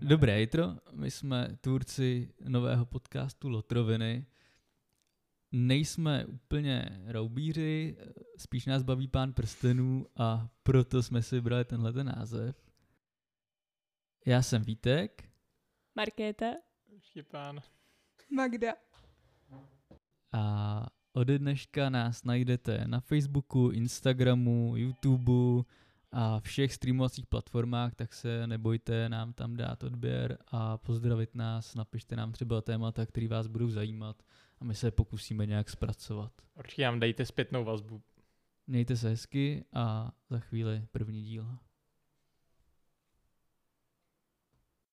Dobré jitro, my jsme tvůrci nového podcastu Lotroviny. Nejsme úplně roubíři, spíš nás baví pán prstenů a proto jsme si vybrali tenhle ten název. Já jsem Vítek. Markéta. Štěpán. Magda. A ode dneška nás najdete na Facebooku, Instagramu, YouTubeu a všech streamovacích platformách, tak se nebojte nám tam dát odběr a pozdravit nás, napište nám třeba témata, které vás budou zajímat a my se pokusíme nějak zpracovat. Určitě nám dejte zpětnou vazbu. Mějte se hezky a za chvíli první díl.